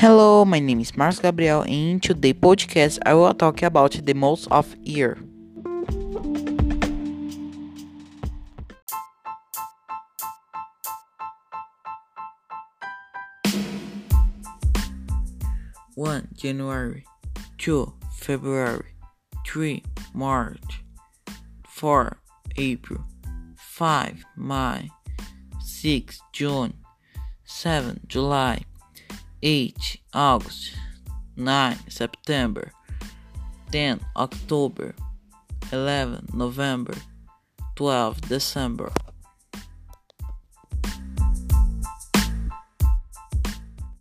Hello, my name is Mars Gabriel, and in today's podcast, I will talk about the most of year. One January, two February, three March, four April, five May, six June, seven July. 8 August, 9 September, 10 October, 11 November, 12 December.